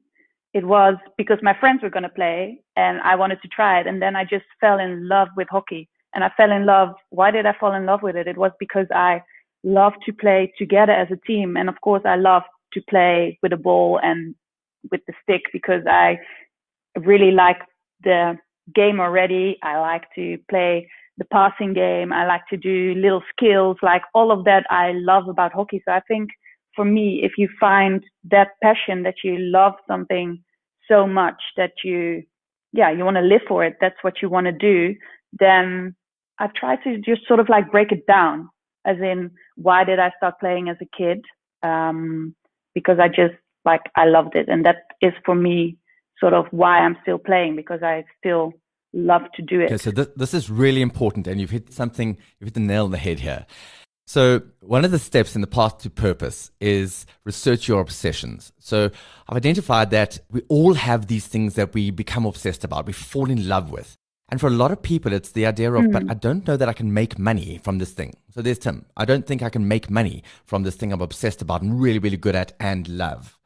[SPEAKER 2] It was because my friends were going to play and I wanted to try it. And then I just fell in love with hockey. And I fell in love. Why did I fall in love with it? It was because I loved to play together as a team. And of course, I loved to play with a ball and with the stick because I really like the game already. I like to play the passing game. I like to do little skills, like all of that I love about hockey. So I think for me, if you find that passion that you love something so much that you, yeah, you want to live for it, that's what you want to do, then I've tried to just sort of like break it down as in why did I start playing as a kid? Um, because I just like I loved it, and that is for me sort of why I'm still playing because I still love to do it.
[SPEAKER 3] Okay, so this, this is really important, and you've hit something, you've hit the nail on the head here. So, one of the steps in the path to purpose is research your obsessions. So, I've identified that we all have these things that we become obsessed about, we fall in love with. And for a lot of people, it's the idea of, mm. but I don't know that I can make money from this thing. So there's Tim. I don't think I can make money from this thing I'm obsessed about and really, really good at and love.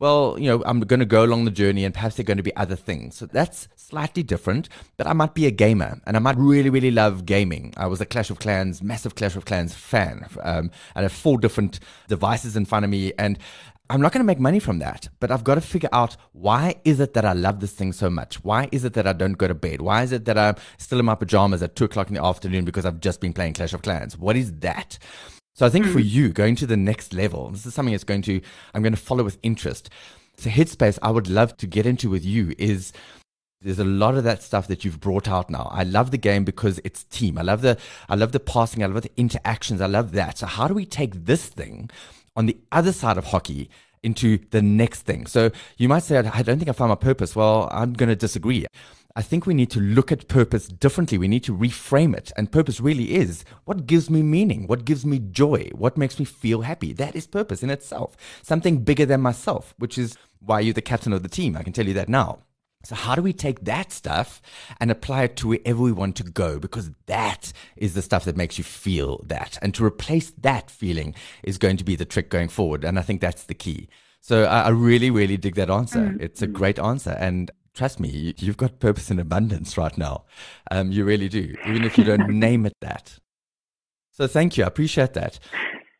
[SPEAKER 3] Well, you know, I'm going to go along the journey and perhaps there are going to be other things. So that's slightly different, but I might be a gamer and I might really, really love gaming. I was a Clash of Clans, massive Clash of Clans fan. Um, I have four different devices in front of me and I'm not going to make money from that, but I've got to figure out why is it that I love this thing so much? Why is it that I don't go to bed? Why is it that I'm still in my pajamas at two o'clock in the afternoon because I've just been playing Clash of Clans? What is that? So I think for hmm. you, going to the next level, this is something that's going to, I'm going to follow with interest. So Headspace, I would love to get into with you is there's a lot of that stuff that you've brought out now. I love the game because it's team. I love the I love the passing. I love the interactions. I love that. So how do we take this thing on the other side of hockey into the next thing. So you might say, I don't think I found my purpose. Well, I'm going to disagree. I think we need to look at purpose differently. We need to reframe it. And purpose really is what gives me meaning? What gives me joy? What makes me feel happy? That is purpose in itself. Something bigger than myself, which is why you're the captain of the team. I can tell you that now. So, how do we take that stuff and apply it to wherever we want to go? Because that is the stuff that makes you feel that. And to replace that feeling is going to be the trick going forward. And I think that's the key. So, I, really, really dig that answer. Mm-hmm. It's a great answer. And trust me, you've got purpose in abundance right now. Um, you really do, even if you don't [LAUGHS] name it that. So, thank you. I appreciate that.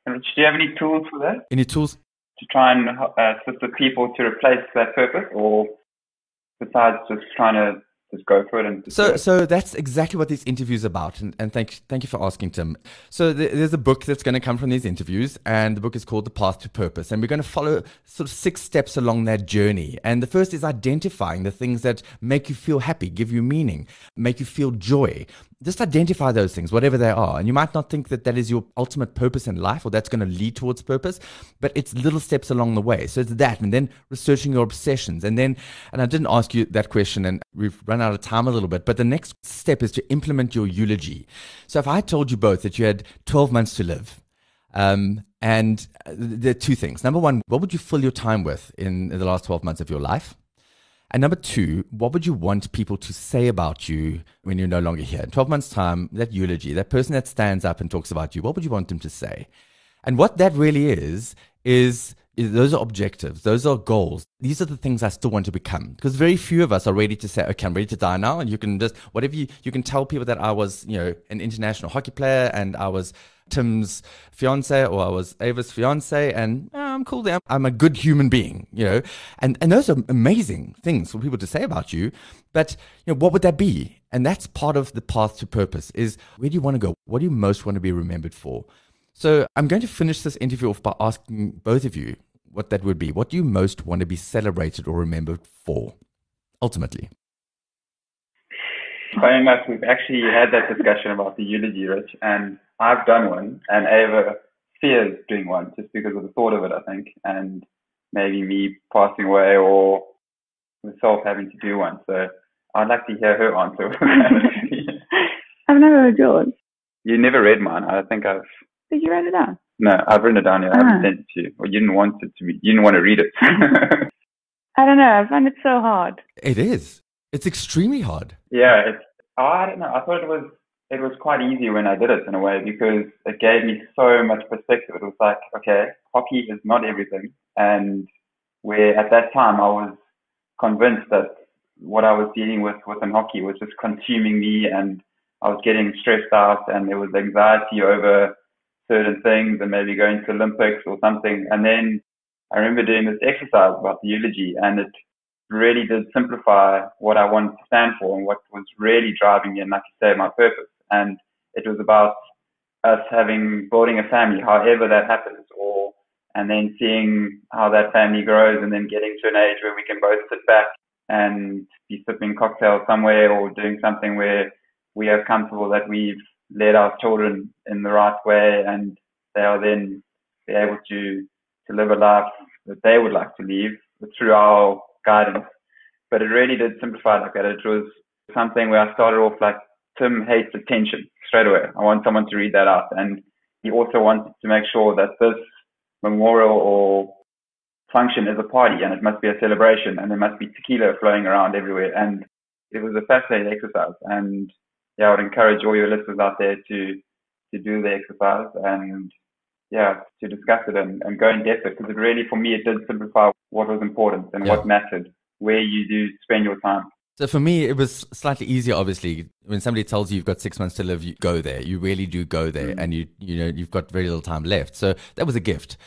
[SPEAKER 1] Do you have any tools for that?
[SPEAKER 3] Any tools?
[SPEAKER 1] To try and uh, assist the people to replace that purpose or besides just trying to just go for it and
[SPEAKER 3] so so that's exactly what this interview is about. And, and thank thank you for asking tim. So th- there's a book that's going to come from these interviews and the book is called the path to purpose. And we're going to follow sort of six steps along that journey. And the first is identifying the things that make you feel happy give you meaning make you feel joy just identify those things, whatever they are. And you might not think that that is your ultimate purpose in life or that's going to lead towards purpose, but it's little steps along the way. So it's that. And then researching your obsessions. And then, and I didn't ask you that question and we've run out of time a little bit, but the next step is to implement your eulogy. So if I told you both that you had 12 months to live, um, and uh, there are two things. Number one, what would you fill your time with in the last 12 months of your life? And number two, what would you want people to say about you when you're no longer here? In 12 months' time, that eulogy, that person that stands up and talks about you, what would you want them to say? And what that really is, is those are objectives. Those are goals. These are the things I still want to become. Because very few of us are ready to say, okay, I'm ready to die now. And you can just, whatever you, you can tell people that I was, you know, an international hockey player and I was Tim's fiance or I was Eva's fiance and oh, I'm cool there. I'm a good human being, you know, and, and those are amazing things for people to say about you. But, you know, what would that be? And that's part of the path to purpose is where do you want to go? What do you most want to be remembered for? So I'm going to finish this interview off by asking both of you what that would be. What do you most want to be celebrated or remembered for, ultimately?
[SPEAKER 1] Funny enough, we've actually had that discussion about the eulogy, Rich, and I've done one, and Eva fears doing one just because of the thought of it, I think, and maybe me passing away or myself having to do one. So I'd like to hear her answer. [LAUGHS]
[SPEAKER 2] I've never heard yours.
[SPEAKER 1] You never read mine. I think I've.
[SPEAKER 2] Did you write it down?
[SPEAKER 1] No, I've written it down here. I haven't ah. sent it to you. Or you didn't want it to be. You didn't want to read it. [LAUGHS]
[SPEAKER 2] I don't know. I find it so hard.
[SPEAKER 3] It is. It's extremely hard.
[SPEAKER 1] Yeah. It's. Oh, I don't know. I thought it was. It was quite easy when I did it in a way because it gave me so much perspective. It was like, okay, hockey is not everything, and where at that time I was convinced that what I was dealing with within hockey was just consuming me, and I was getting stressed out, and there was anxiety over certain things and maybe going to Olympics or something. And then I remember doing this exercise about the eulogy and it really did simplify what I wanted to stand for and what was really driving me and like you say, my purpose. And it was about us having, building a family, however that happens, or, and then seeing how that family grows and then getting to an age where we can both sit back and be sipping cocktails somewhere or doing something where we are comfortable that we've led our children in the right way and they are then be able to, to live a life that they would like to live through our guidance. But it really did simplify like that. It was something where I started off like Tim hates attention straight away. I want someone to read that out. And he also wanted to make sure that this memorial or function is a party and it must be a celebration and there must be tequila flowing around everywhere. And it was a fascinating exercise. And yeah, I would encourage all your listeners out there to to do the exercise and yeah, to discuss it and, and go in depth because it really, for me, it did simplify what was important and yeah. what mattered, where you do spend your time.
[SPEAKER 3] So for me, it was slightly easier. Obviously, when somebody tells you you've got six months to live, you go there. You really do go there, mm-hmm. and you you know you've got very little time left. So that was a gift.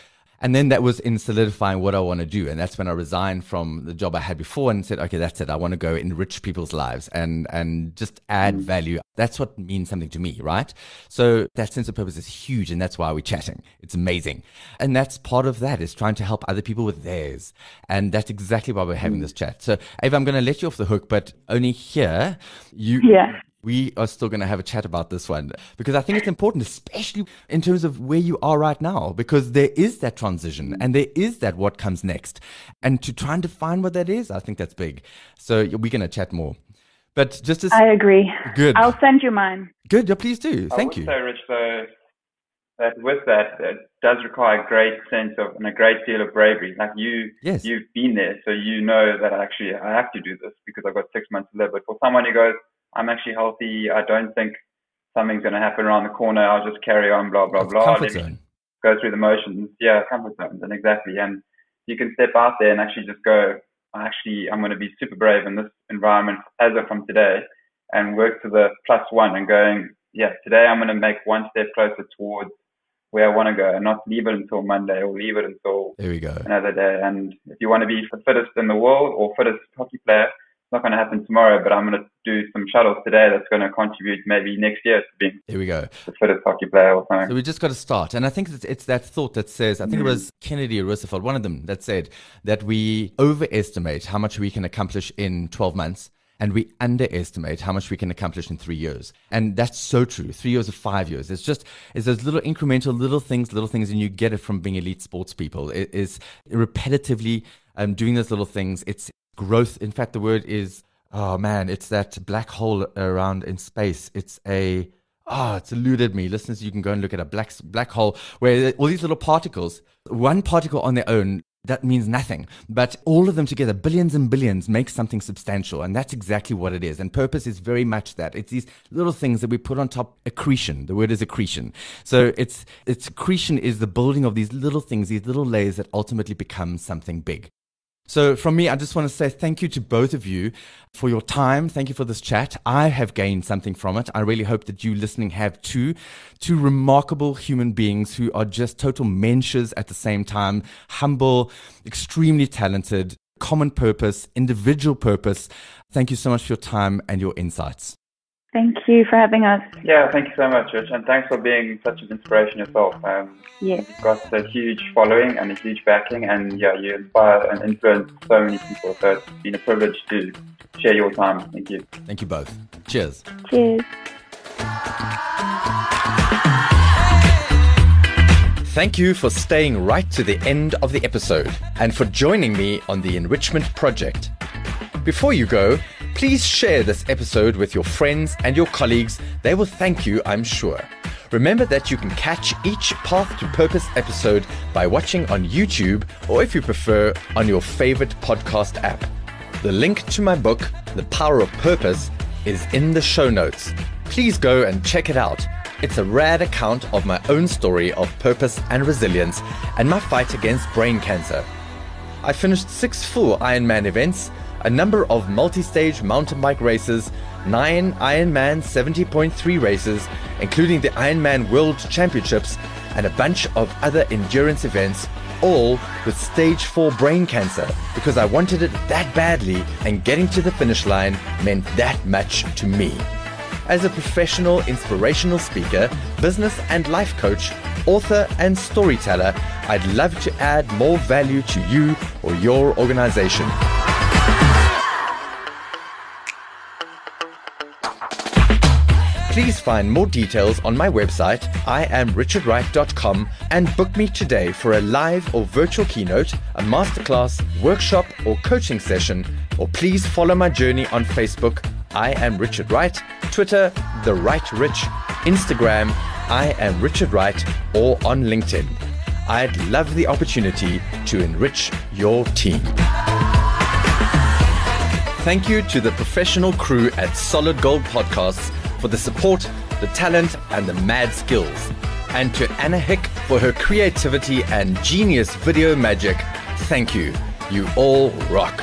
[SPEAKER 3] And then that was in solidifying what I want to do. And that's when I resigned from the job I had before and said, okay, that's it. I want to go enrich people's lives and, and just add mm. value. That's what means something to me, right? So that sense of purpose is huge. And that's why we're chatting. It's amazing. And that's part of that is trying to help other people with theirs. And that's exactly why we're having mm. this chat. So Eva, I'm going to let you off the hook, but only here you,
[SPEAKER 2] yeah
[SPEAKER 3] we are still going to have a chat about this one because I think it's important, especially in terms of where you are right now, because there is that transition mm. and there is that what comes next. And to try and define what that is, I think that's big. So we're going to chat more. But just as
[SPEAKER 2] I agree.
[SPEAKER 3] Good.
[SPEAKER 2] I'll send you mine.
[SPEAKER 3] Good. Yeah, please do. Thank
[SPEAKER 1] I
[SPEAKER 3] you.
[SPEAKER 1] So, Rich, though, that with that, it does require a great sense of and a great deal of bravery. Like you,
[SPEAKER 3] yes.
[SPEAKER 1] you've been there, so you know that actually I have to do this because I've got six months to live. But for someone who goes, I'm actually healthy. I don't think something's going to happen around the corner. I'll just carry on, blah, blah, blah.
[SPEAKER 3] Comfort zone.
[SPEAKER 1] Go through the motions. Yeah, comfort zones. And exactly. And you can step out there and actually just go, actually, I'm going to be super brave in this environment as of from today and work to the plus one and going, yeah, today I'm going to make one step closer towards where I want to go and not leave it until Monday or leave it until
[SPEAKER 3] there we go.
[SPEAKER 1] another day. And if you want to be the fittest in the world or fittest hockey player, not going to happen tomorrow, but I'm going to do some shuttles today that's going to contribute maybe next year to being
[SPEAKER 3] Here we go.
[SPEAKER 1] the fittest hockey player or something.
[SPEAKER 3] So we just got to start. And I think it's, it's that thought that says, I think mm. it was Kennedy or Roosevelt, one of them, that said that we overestimate how much we can accomplish in 12 months and we underestimate how much we can accomplish in three years. And that's so true. Three years or five years. It's just, it's those little incremental little things, little things, and you get it from being elite sports people. It is repetitively um, doing those little things. It's growth. In fact, the word is, oh man, it's that black hole around in space. It's a, oh, it's eluded me. Listeners, you can go and look at a black, black hole where all these little particles, one particle on their own that means nothing. But all of them together, billions and billions, make something substantial. And that's exactly what it is. And purpose is very much that. It's these little things that we put on top accretion. The word is accretion. So it's, it's accretion is the building of these little things, these little layers that ultimately become something big. So, from me, I just want to say thank you to both of you for your time. Thank you for this chat. I have gained something from it. I really hope that you listening have too. Two remarkable human beings who are just total mensches at the same time, humble, extremely talented, common purpose, individual purpose. Thank you so much for your time and your insights.
[SPEAKER 2] Thank you for having us.
[SPEAKER 1] Yeah, thank you so much, Rich, and thanks for being such an inspiration yourself. Um,
[SPEAKER 2] yeah.
[SPEAKER 1] You've got a huge following and a huge backing, and yeah, you inspire and influence so many people. So it's been a privilege to share your time. Thank you.
[SPEAKER 3] Thank you both. Cheers.
[SPEAKER 2] Cheers.
[SPEAKER 3] Thank you for staying right to the end of the episode and for joining me on the Enrichment Project. Before you go, Please share this episode with your friends and your colleagues. They will thank you, I'm sure. Remember that you can catch each Path to Purpose episode by watching on YouTube or, if you prefer, on your favorite podcast app. The link to my book, The Power of Purpose, is in the show notes. Please go and check it out. It's a rad account of my own story of purpose and resilience and my fight against brain cancer. I finished six full Ironman events a number of multi-stage mountain bike races, nine Ironman 70.3 races, including the Ironman World Championships, and a bunch of other endurance events, all with stage 4 brain cancer because I wanted it that badly and getting to the finish line meant that much to me. As a professional inspirational speaker, business and life coach, author, and storyteller, I'd love to add more value to you or your organization. Please find more details on my website, iamrichardwright.com, and book me today for a live or virtual keynote, a masterclass, workshop, or coaching session. Or please follow my journey on Facebook, I am Richard Wright, Twitter, The Right Rich, Instagram, I am Richard Wright, or on LinkedIn. I'd love the opportunity to enrich your team. Thank you to the professional crew at Solid Gold Podcasts for the support, the talent, and the mad skills. And to Anna Hick for her creativity and genius video magic, thank you. You all rock.